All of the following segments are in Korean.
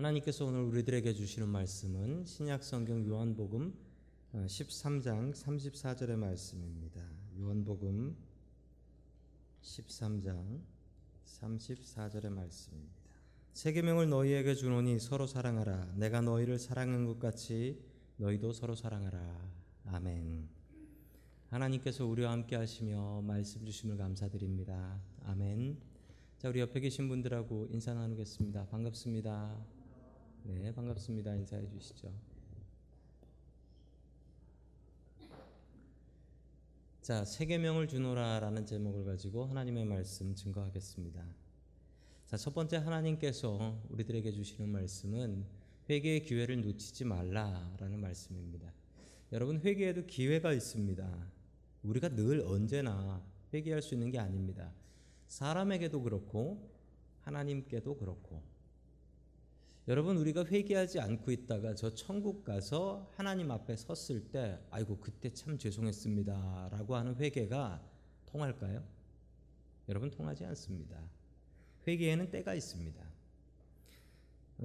하나님께서 오늘 우리들에게 주시는 말씀은 신약 성경 요한복음 13장 34절의 말씀입니다. 요한복음 13장 34절의 말씀입니다. 세 계명을 너희에게 주노니 서로 사랑하라. 내가 너희를 사랑한 것 같이 너희도 서로 사랑하라. 아멘. 하나님께서 우리와 함께 하시며 말씀 주심을 감사드립니다. 아멘. 자, 우리 옆에 계신 분들하고 인사 나누겠습니다. 반갑습니다. 네, 반갑습니다. 인사해 주시죠. 자, 세계명을 주노라라는 제목을 가지고 하나님의 말씀 증거하겠습니다. 자, 첫 번째 하나님께서 우리들에게 주시는 말씀은 회개의 기회를 놓치지 말라라는 말씀입니다. 여러분 회개에도 기회가 있습니다. 우리가 늘 언제나 회개할 수 있는 게 아닙니다. 사람에게도 그렇고 하나님께도 그렇고 여러분 우리가 회개하지 않고 있다가 저 천국 가서 하나님 앞에 섰을 때 아이고 그때 참 죄송했습니다라고 하는 회개가 통할까요? 여러분 통하지 않습니다. 회개에는 때가 있습니다.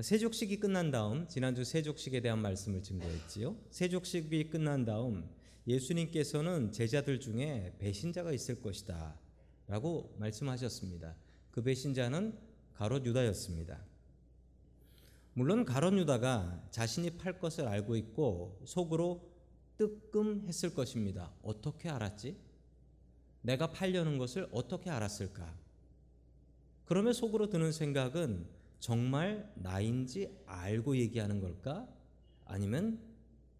세족식이 끝난 다음 지난주 세족식에 대한 말씀을 증거했지요. 세족식이 끝난 다음 예수님께서는 제자들 중에 배신자가 있을 것이다 라고 말씀하셨습니다. 그 배신자는 가롯 유다였습니다. 물론 가롯 유다가 자신이 팔 것을 알고 있고 속으로 뜨끔했을 것입니다. 어떻게 알았지? 내가 팔려는 것을 어떻게 알았을까? 그러면 속으로 드는 생각은 정말 나인지 알고 얘기하는 걸까? 아니면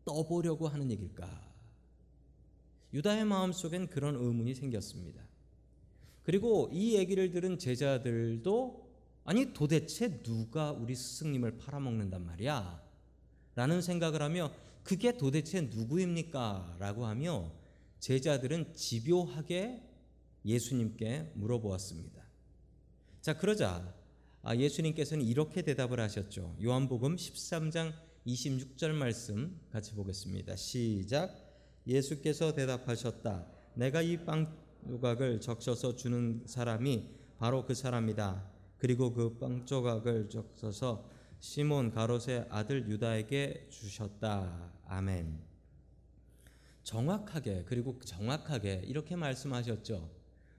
떠보려고 하는 얘기일까? 유다의 마음속엔 그런 의문이 생겼습니다. 그리고 이 얘기를 들은 제자들도 아니 도대체 누가 우리 스승님을 팔아먹는단 말이야? 라는 생각을 하며 그게 도대체 누구입니까? 라고 하며 제자들은 집요하게 예수님께 물어보았습니다. 자, 그러자 아, 예수님께서는 이렇게 대답을 하셨죠. 요한복음 13장 26절 말씀 같이 보겠습니다. 시작. 예수께서 대답하셨다. 내가 이 빵 조각을 적셔서 주는 사람이 바로 그 사람이다. 그리고 그 빵 조각을 적셔서 시몬 가롯의 아들 유다에게 주셨다. 아멘. 정확하게 그리고 정확하게 이렇게 말씀하셨죠.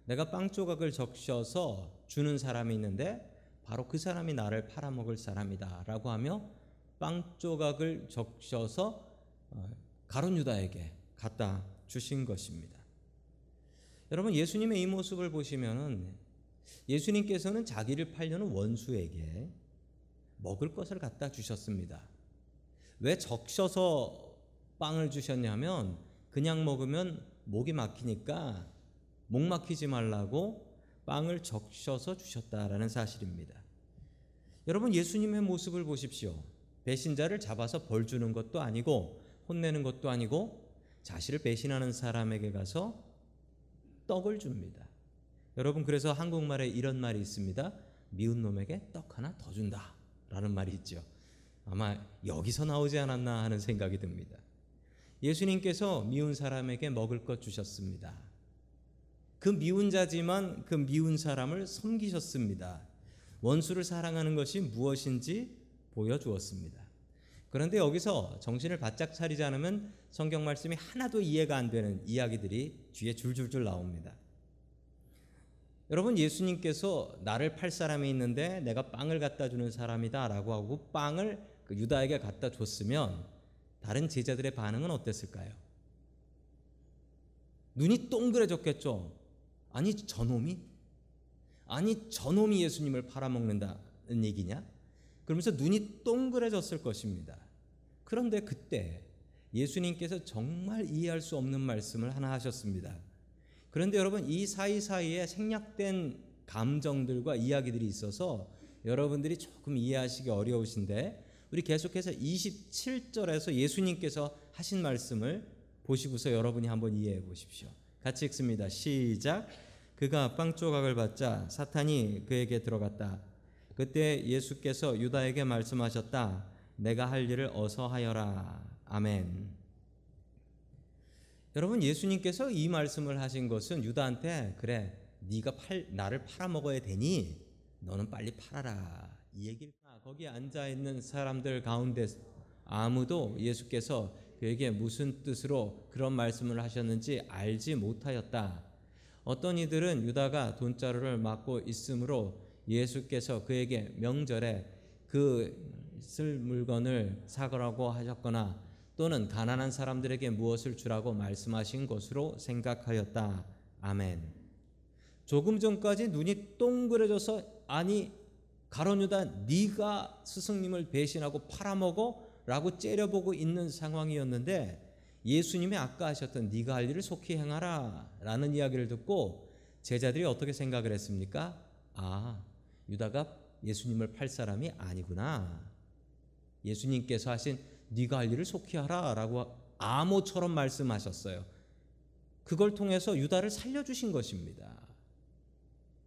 내가 빵 조각을 적셔서 주는 사람이 있는데 바로 그 사람이 나를 팔아먹을 사람이다라고 하며 빵 조각을 적셔서 어, 가론 유다에게 갖다 주신 것입니다. 여러분 예수님의 이 모습을 보시면은 예수님께서는 자기를 팔려는 원수에게 먹을 것을 갖다 주셨습니다. 왜 적셔서 빵을 주셨냐면 그냥 먹으면 목이 막히니까 목 막히지 말라고 빵을 적셔서 주셨다라는 사실입니다. 여러분 예수님의 모습을 보십시오. 배신자를 잡아서 벌 주는 것도 아니고 혼내는 것도 아니고 자신을 배신하는 사람에게 가서 떡을 줍니다. 여러분 그래서 한국말에 이런 말이 있습니다. 미운 놈에게 떡 하나 더 준다. 라는 말이 있죠. 아마 여기서 나오지 않았나 하는 생각이 듭니다. 예수님께서 미운 사람에게 먹을 것 주셨습니다. 그 미운 자지만 그 미운 사람을 섬기셨습니다. 원수를 사랑하는 것이 무엇인지 보여주었습니다. 그런데 여기서 정신을 바짝 차리지 않으면 성경 말씀이 하나도 이해가 안 되는 이야기들이 뒤에 줄줄줄 나옵니다. 여러분 예수님께서 나를 팔 사람이 있는데 내가 빵을 갖다 주는 사람이다라고 하고 빵을 그 유다에게 갖다 줬으면 다른 제자들의 반응은 어땠을까요? 눈이 동그래졌겠죠. 아니 저놈이 아니 저놈이 예수님을 팔아먹는다는 얘기냐? 그러면서 눈이 동그래졌을 것입니다. 그런데 그때 예수님께서 정말 이해할 수 없는 말씀을 하나 하셨습니다. 그런데 여러분 이 사이사이에 생략된 감정들과 이야기들이 있어서 여러분들이 조금 이해하시기 어려우신데 우리 계속해서 27절에서 예수님께서 하신 말씀을 보시고서 여러분이 한번 이해해 보십시오. 같이 읽습니다. 시작. 그가 빵 조각을 받자 사탄이 그에게 들어갔다. 그때 예수께서 유다에게 말씀하셨다. 내가 할 일을 어서 하여라. 아멘. 여러분 예수님께서 이 말씀을 하신 것은 유다한테 그래 네가 팔 나를 팔아 먹어야 되니 너는 빨리 팔아라 이 얘기를 아, 거기 앉아 있는 사람들 가운데 아무도 예수께서 그에게 무슨 뜻으로 그런 말씀을 하셨는지 알지 못하였다. 어떤 이들은 유다가 돈자루를 막고 있으므로 예수께서 그에게 명절에 그 쓸 물건을 사거라고 하셨거나 또는 가난한 사람들에게 무엇을 주라고 말씀하신 것으로 생각하였다. 아멘. 조금 전까지 눈이 동그래져서 아니 가론유다 네가 스승님을 배신하고 팔아먹어라고 째려보고 있는 상황이었는데 예수님이 아까 하셨던 네가 할 일을 속히 행하라라는 이야기를 듣고 제자들이 어떻게 생각을 했습니까? 아 유다가 예수님을 팔 사람이 아니구나. 예수님께서 하신 네가 할 일을 속히 하라라고 암호처럼 말씀하셨어요. 그걸 통해서 유다를 살려주신 것입니다.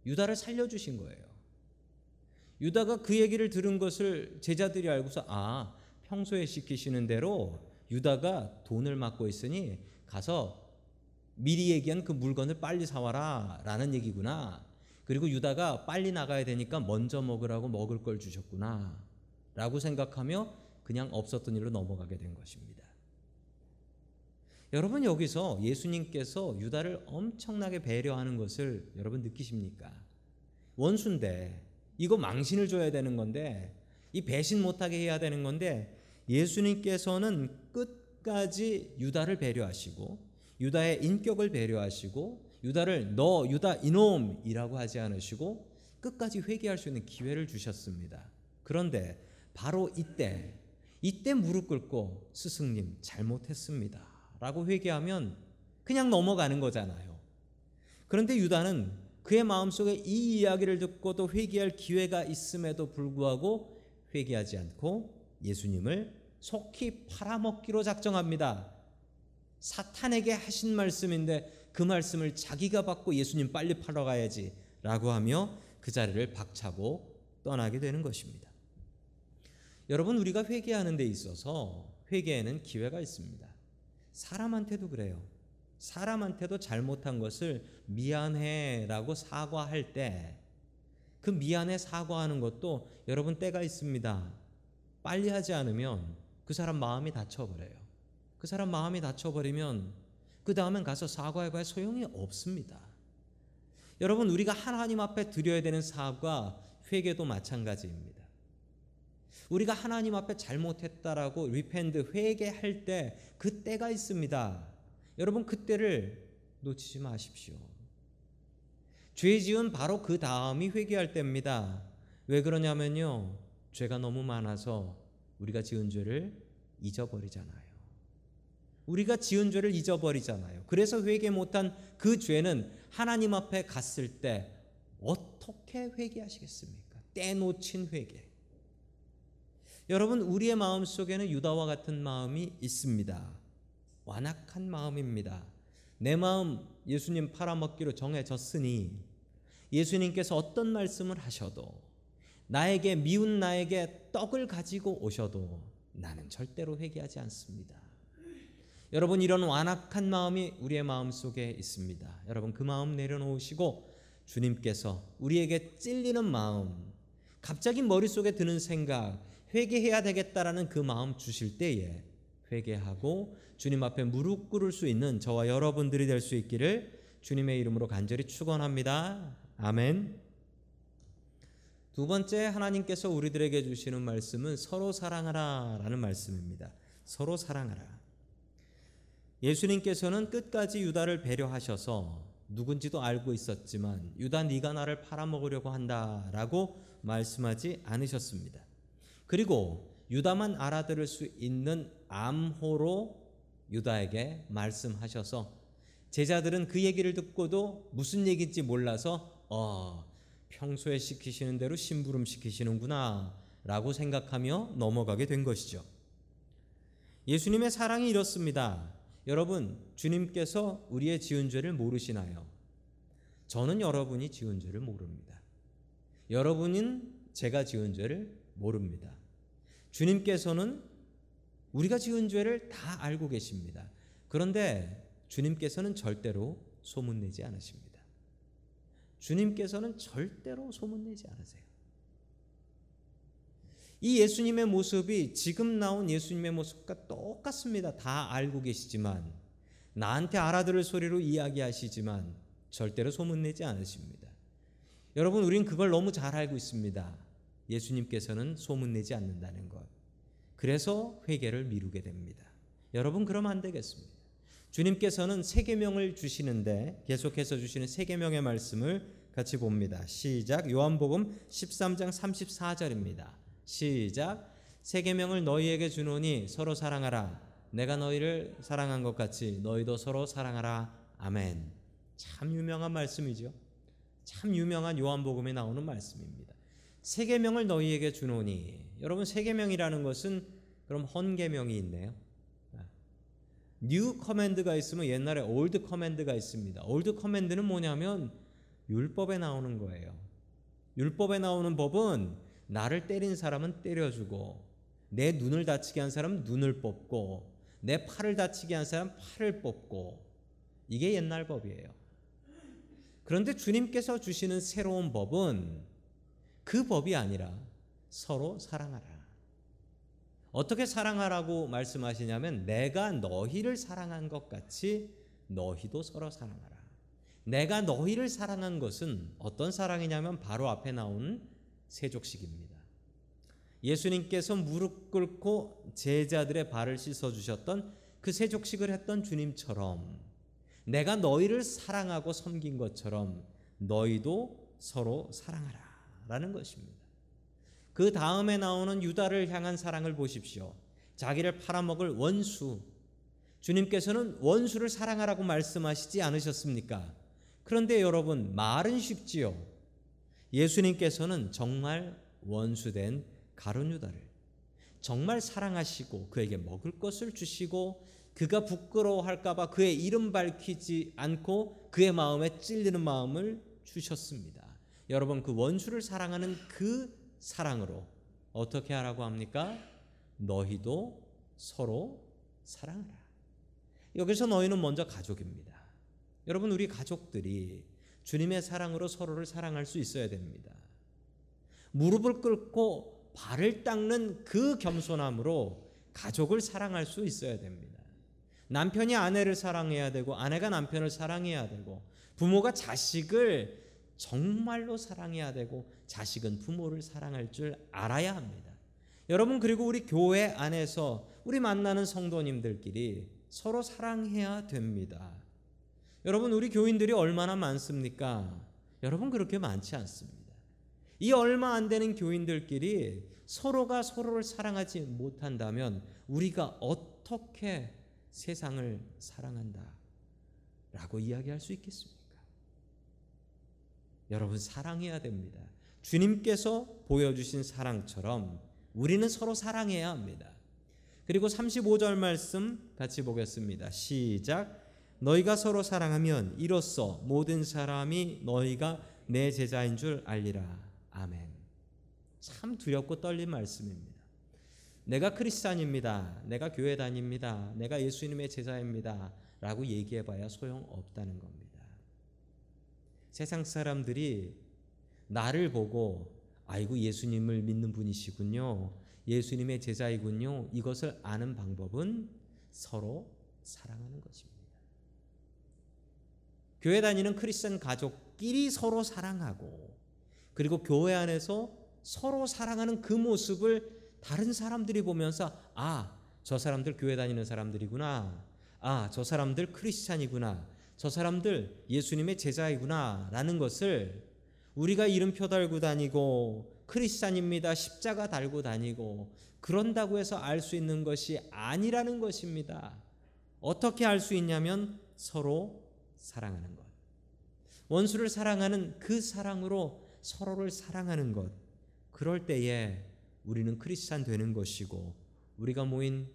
유다를 살려주신 거예요. 유다가 그 얘기를 들은 것을 제자들이 알고서 아 평소에 시키시는 대로 유다가 돈을 맡고 있으니 가서 미리 얘기한 그 물건을 빨리 사와라 라는 얘기구나. 그리고 유다가 빨리 나가야 되니까 먼저 먹으라고 먹을 걸 주셨구나. 라고 생각하며 그냥 없었던 일로 넘어가게 된 것입니다. 여러분 여기서 예수님께서 유다를 엄청나게 배려하는 것을 여러분 느끼십니까? 원수인데 이거 망신을 줘야 되는 건데 이 배신 못하게 해야 되는 건데 예수님께서는 끝까지 유다를 배려하시고 유다의 인격을 배려하시고 유다를 너 유다 이놈이라고 하지 않으시고 끝까지 회개할 수 있는 기회를 주셨습니다. 그런데 바로 이때 이때 무릎 꿇고 스승님 잘못했습니다. 라고 회개하면 그냥 넘어가는 거잖아요. 그런데 유다는 그의 마음속에 이 이야기를 듣고도 회개할 기회가 있음에도 불구하고 회개하지 않고 예수님을 속히 팔아먹기로 작정합니다. 사탄에게 하신 말씀인데 그 말씀을 자기가 받고 예수님 빨리 팔아 가야지 라고 하며 그 자리를 박차고 떠나게 되는 것입니다. 여러분 우리가 회개하는 데 있어서 회개에는 기회가 있습니다. 사람한테도 그래요. 사람한테도 잘못한 것을 미안해라고 사과할 때 그 미안해 사과하는 것도 여러분 때가 있습니다. 빨리 하지 않으면 그 사람 마음이 다쳐버려요. 그 사람 마음이 다쳐버리면 그 다음엔 가서 사과해봐야 소용이 없습니다. 여러분 우리가 하나님 앞에 드려야 되는 사과 회개도 마찬가지입니다. 우리가 하나님 앞에 잘못했다라고 repent 회개할 때 그때가 있습니다. 여러분 그때를 놓치지 마십시오. 죄 지은 바로 그 다음이 회개할 때입니다. 왜 그러냐면요. 죄가 너무 많아서 우리가 지은 죄를 잊어버리잖아요. 우리가 지은 죄를 잊어버리잖아요. 그래서 회개 못한 그 죄는 하나님 앞에 갔을 때 어떻게 회개하시겠습니까? 때 놓친 회개. 여러분 우리의 마음 속에는 유다와 같은 마음이 있습니다. 완악한 마음입니다. 내 마음 예수님 팔아먹기로 정해졌으니 예수님께서 어떤 말씀을 하셔도 나에게 미운 나에게 떡을 가지고 오셔도 나는 절대로 회개하지 않습니다. 여러분 이런 완악한 마음이 우리의 마음 속에 있습니다. 여러분 그 마음 내려놓으시고 주님께서 우리에게 찔리는 마음, 갑자기 머릿속에 드는 생각, 회개해야 되겠다라는 그 마음 주실 때에 회개하고 주님 앞에 무릎 꿇을 수 있는 저와 여러분들이 될 수 있기를 주님의 이름으로 간절히 축원합니다. 아멘. 두 번째 하나님께서 우리들에게 주시는 말씀은 서로 사랑하라라는 말씀입니다. 서로 사랑하라. 예수님께서는 끝까지 유다를 배려하셔서 누군지도 알고 있었지만 유다 네가 나를 팔아먹으려고 한다라고 말씀하지 않으셨습니다. 그리고 유다만 알아들을 수 있는 암호로 유다에게 말씀하셔서 제자들은 그 얘기를 듣고도 무슨 얘기인지 몰라서 어, 평소에 시키시는 대로 심부름 시키시는구나 라고 생각하며 넘어가게 된 것이죠. 예수님의 사랑이 이렇습니다. 여러분, 주님께서 우리의 지은 죄를 모르시나요? 저는 여러분이 지은 죄를 모릅니다. 여러분은 제가 지은 죄를 모릅니다. 주님께서는 우리가 지은 죄를 다 알고 계십니다. 그런데 주님께서는 절대로 소문내지 않으십니다. 주님께서는 절대로 소문내지 않으세요. 이 예수님의 모습이 지금 나온 예수님의 모습과 똑같습니다. 다 알고 계시지만 나한테 알아들을 소리로 이야기하시지만 절대로 소문내지 않으십니다. 여러분 우린 그걸 너무 잘 알고 있습니다. 예수님께서는 소문내지 않는다는 것. 그래서 회개를 미루게 됩니다. 여러분 그러면 안 되겠습니다. 주님께서는 세 계명을 주시는데 계속해서 주시는 세 계명의 말씀을 같이 봅니다. 시작 요한복음 13장 34절입니다. 시작 새 계명을 너희에게 주노니 서로 사랑하라 내가 너희를 사랑한 것 같이 너희도 서로 사랑하라 아멘. 참 유명한 말씀이죠. 참 유명한 요한복음에 나오는 말씀입니다. 새 계명을 너희에게 주노니 여러분 새 계명이라는 것은 그럼 헌 계명이 있네요. new command가 있으면 옛날에 old command가 있습니다. old command는 뭐냐면 율법에 나오는 거예요. 율법에 나오는 법은 나를 때린 사람은 때려주고 내 눈을 다치게 한 사람은 눈을 뽑고 내 팔을 다치게 한 사람은 팔을 뽑고 이게 옛날 법이에요. 그런데 주님께서 주시는 새로운 법은 그 법이 아니라 서로 사랑하라. 어떻게 사랑하라고 말씀하시냐면 내가 너희를 사랑한 것 같이 너희도 서로 사랑하라. 내가 너희를 사랑한 것은 어떤 사랑이냐면 바로 앞에 나오는 세족식입니다. 예수님께서 무릎 꿇고 제자들의 발을 씻어 주셨던 그 세족식을 했던 주님처럼 내가 너희를 사랑하고 섬긴 것처럼 너희도 서로 사랑하라 라는 것입니다. 그 다음에 나오는 유다를 향한 사랑을 보십시오. 자기를 팔아먹을 원수. 주님께서는 원수를 사랑하라고 말씀하시지 않으셨습니까? 그런데 여러분, 말은 쉽지요. 예수님께서는 정말 원수된 가룟 유다를 정말 사랑하시고 그에게 먹을 것을 주시고 그가 부끄러워할까봐 그의 이름 밝히지 않고 그의 마음에 찔리는 마음을 주셨습니다. 여러분 그 원수를 사랑하는 그 사랑으로 어떻게 하라고 합니까? 너희도 서로 사랑하라. 여기서 너희는 먼저 가족입니다. 여러분 우리 가족들이 주님의 사랑으로 서로를 사랑할 수 있어야 됩니다. 무릎을 꿇고 발을 닦는 그 겸손함으로 가족을 사랑할 수 있어야 됩니다. 남편이 아내를 사랑해야 되고 아내가 남편을 사랑해야 되고 부모가 자식을 정말로 사랑해야 되고 자식은 부모를 사랑할 줄 알아야 합니다. 여러분 그리고 우리 교회 안에서 우리 만나는 성도님들끼리 서로 사랑해야 됩니다. 여러분 우리 교인들이 얼마나 많습니까? 여러분 그렇게 많지 않습니다. 이 얼마 안 되는 교인들끼리 서로가 서로를 사랑하지 못한다면 우리가 어떻게 세상을 사랑한다 라고 이야기할 수 있겠습니까? 여러분 사랑해야 됩니다. 주님께서 보여주신 사랑처럼 우리는 서로 사랑해야 합니다. 그리고 35절 말씀 같이 보겠습니다. 시작. 너희가 서로 사랑하면 이로써 모든 사람이 너희가 내 제자인 줄 알리라. 아멘. 참 두렵고 떨린 말씀입니다. 내가 크리스찬입니다. 내가 교회 다닙니다. 내가 예수님의 제자입니다. 라고 얘기해 봐야 소용없다는 겁니다. 세상 사람들이 나를 보고 아이고 예수님을 믿는 분이시군요. 예수님의 제자이군요. 이것을 아는 방법은 서로 사랑하는 것입니다. 교회 다니는 크리스천 가족끼리 서로 사랑하고 그리고 교회 안에서 서로 사랑하는 그 모습을 다른 사람들이 보면서 아, 저 사람들 교회 다니는 사람들이구나. 아, 저 사람들 크리스찬이구나. 저 사람들 예수님의 제자이구나 라는 것을 우리가 이름표 달고 다니고 크리스찬입니다. 십자가 달고 다니고 그런다고 해서 알 수 있는 것이 아니라는 것입니다. 어떻게 알 수 있냐면 서로 사랑하는 것. 원수를 사랑하는 그 사랑으로 서로를 사랑하는 것. 그럴 때에 우리는 크리스찬 되는 것이고 우리가 모인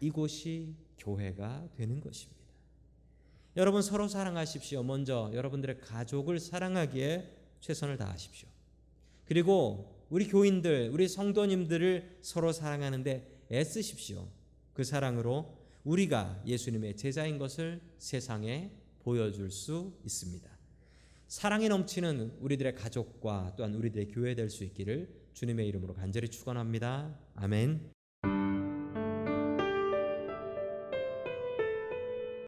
이곳이 교회가 되는 것입니다. 여러분 서로 사랑하십시오. 먼저 여러분들의 가족을 사랑하기에 최선을 다하십시오. 그리고 우리 교인들, 우리 성도님들을 서로 사랑하는데 애쓰십시오. 그 사랑으로 우리가 예수님의 제자인 것을 세상에 보여줄 수 있습니다. 사랑이 넘치는 우리들의 가족과 또한 우리들의 교회 될 수 있기를 주님의 이름으로 간절히 축원합니다. 아멘.